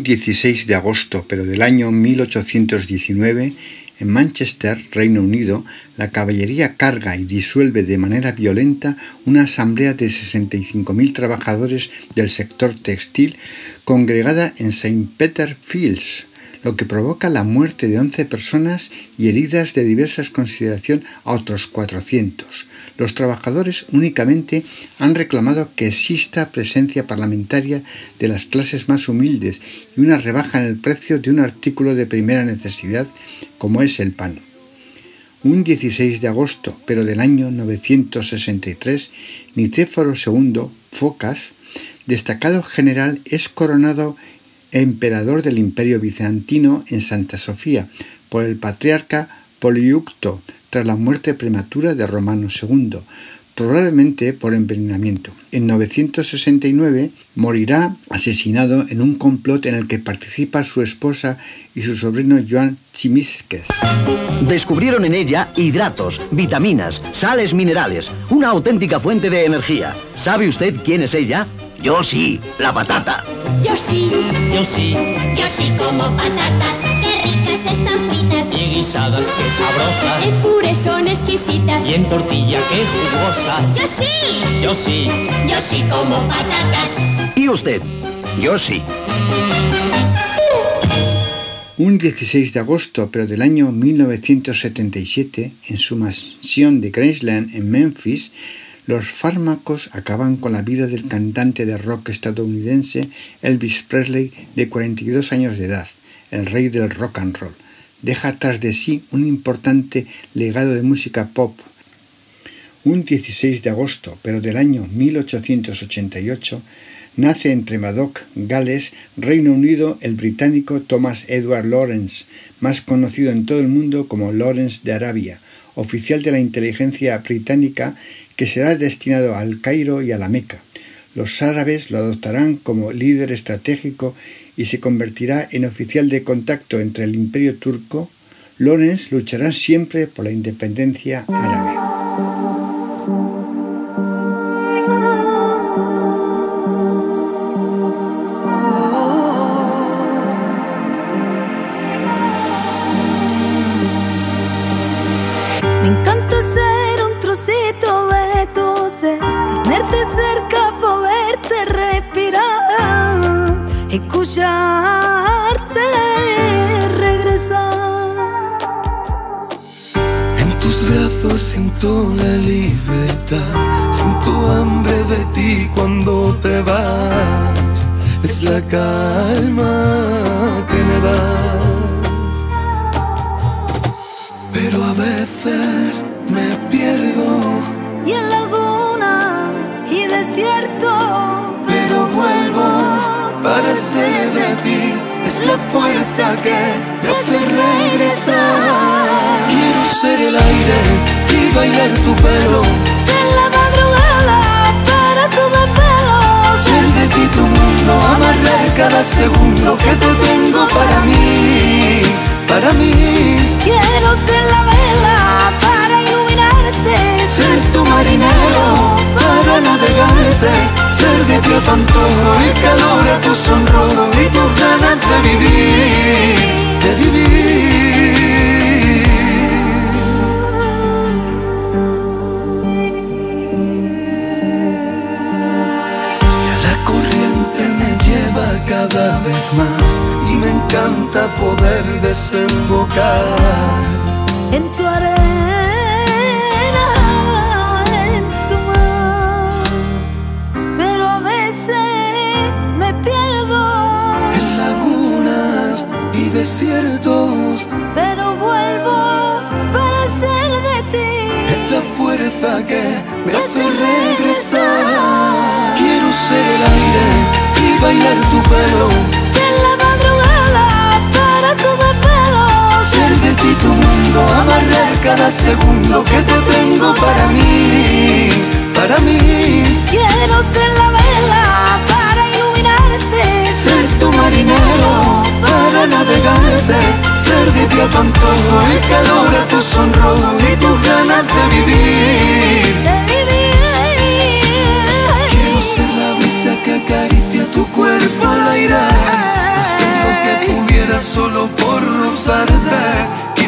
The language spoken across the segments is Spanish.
Un 16 de agosto, pero del año 1819, en Manchester, Reino Unido, la caballería carga y disuelve de manera violenta una asamblea de 65.000 trabajadores del sector textil congregada en St. Peter Fields, lo que provoca la muerte de 11 personas y heridas de diversas consideración a otros 400. Los trabajadores únicamente han reclamado que exista presencia parlamentaria de las clases más humildes y una rebaja en el precio de un artículo de primera necesidad como es el pan. Un 16 de agosto, pero del año 963, Nicéforo II, Focas, destacado general, es coronado emperador del Imperio Bizantino en Santa Sofía por el patriarca Poliucto tras la muerte prematura de Romano II, probablemente por envenenamiento. En 969 morirá asesinado en un complot en el que participa su esposa y su sobrino Joan Chimisques. Descubrieron en ella hidratos, vitaminas, sales minerales, una auténtica fuente de energía. ¿Sabe usted quién es ella? Yo sí, la patata. Yo sí. Yo sí. Yo sí como patatas. Qué ricas están fritas. Y guisadas, qué sabrosas. En puré son exquisitas. Y en tortilla, qué jugosas. Yo sí. Yo sí. Yo sí como patatas. ¿Y usted? Yo sí. Un 16 de agosto, pero del año 1977, en su mansión de Graceland en Memphis, los fármacos acaban con la vida del cantante de rock estadounidense Elvis Presley de 42 años de edad, el rey del rock and roll. Deja tras de sí un importante legado de música pop. Un 16 de agosto, pero del año 1888, nace en Tremadoc, Gales, Reino Unido, el británico Thomas Edward Lawrence, más conocido en todo el mundo como Lawrence de Arabia, oficial de la inteligencia británica que será destinado al Cairo y a la Meca. Los árabes lo adoptarán como líder estratégico y se convertirá en oficial de contacto entre el imperio turco. Lorenz luchará siempre por la independencia árabe. Escucharte regresar. En tus brazos siento la libertad, siento hambre de ti cuando te vas. Es la calma que me das. Es la fuerza que me hace regresar. Quiero ser el aire y bailar tu pelo. Ser la madrugada para tu desvelo. Ser de ti tu mundo, amarrar cada segundo que te tengo para mí, para mí. Quiero ser la vela para iluminarte. Ser tu marinero para navegarte. Ser de ti tanto el calor a tu sonrojo ganas de vivir, de vivir. Ya la corriente me lleva cada vez más y me encanta poder desembocar en tu arena, ti tu mundo, amarrar cada segundo que te tengo para mí, para mí. Quiero ser la vela para iluminarte. Ser tu marinero para navegarte. Ser de ti a tu antojo, el calor a tu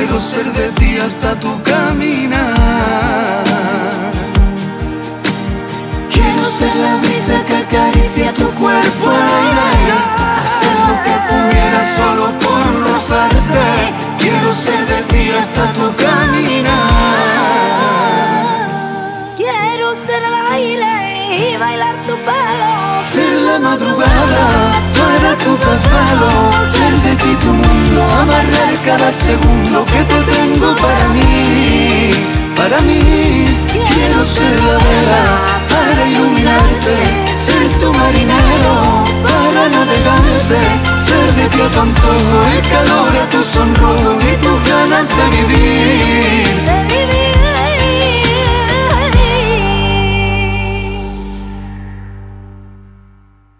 Quiero ser de ti hasta tu caminar. Quiero ser la brisa que acaricia tu cuerpo al aire. Hacer lo que pudiera solo por rozarte. Quiero ser de ti hasta tu caminar. Quiero ser el aire y bailar tu pelo. Ser la madrugada para tu desvelo cada segundo que te tengo para mí, para mí. Quiero ser la vela para iluminarte, ser tu marinero para navegarte, ser de ti a tu el calor a tu sonrojo y tus ganas de vivir.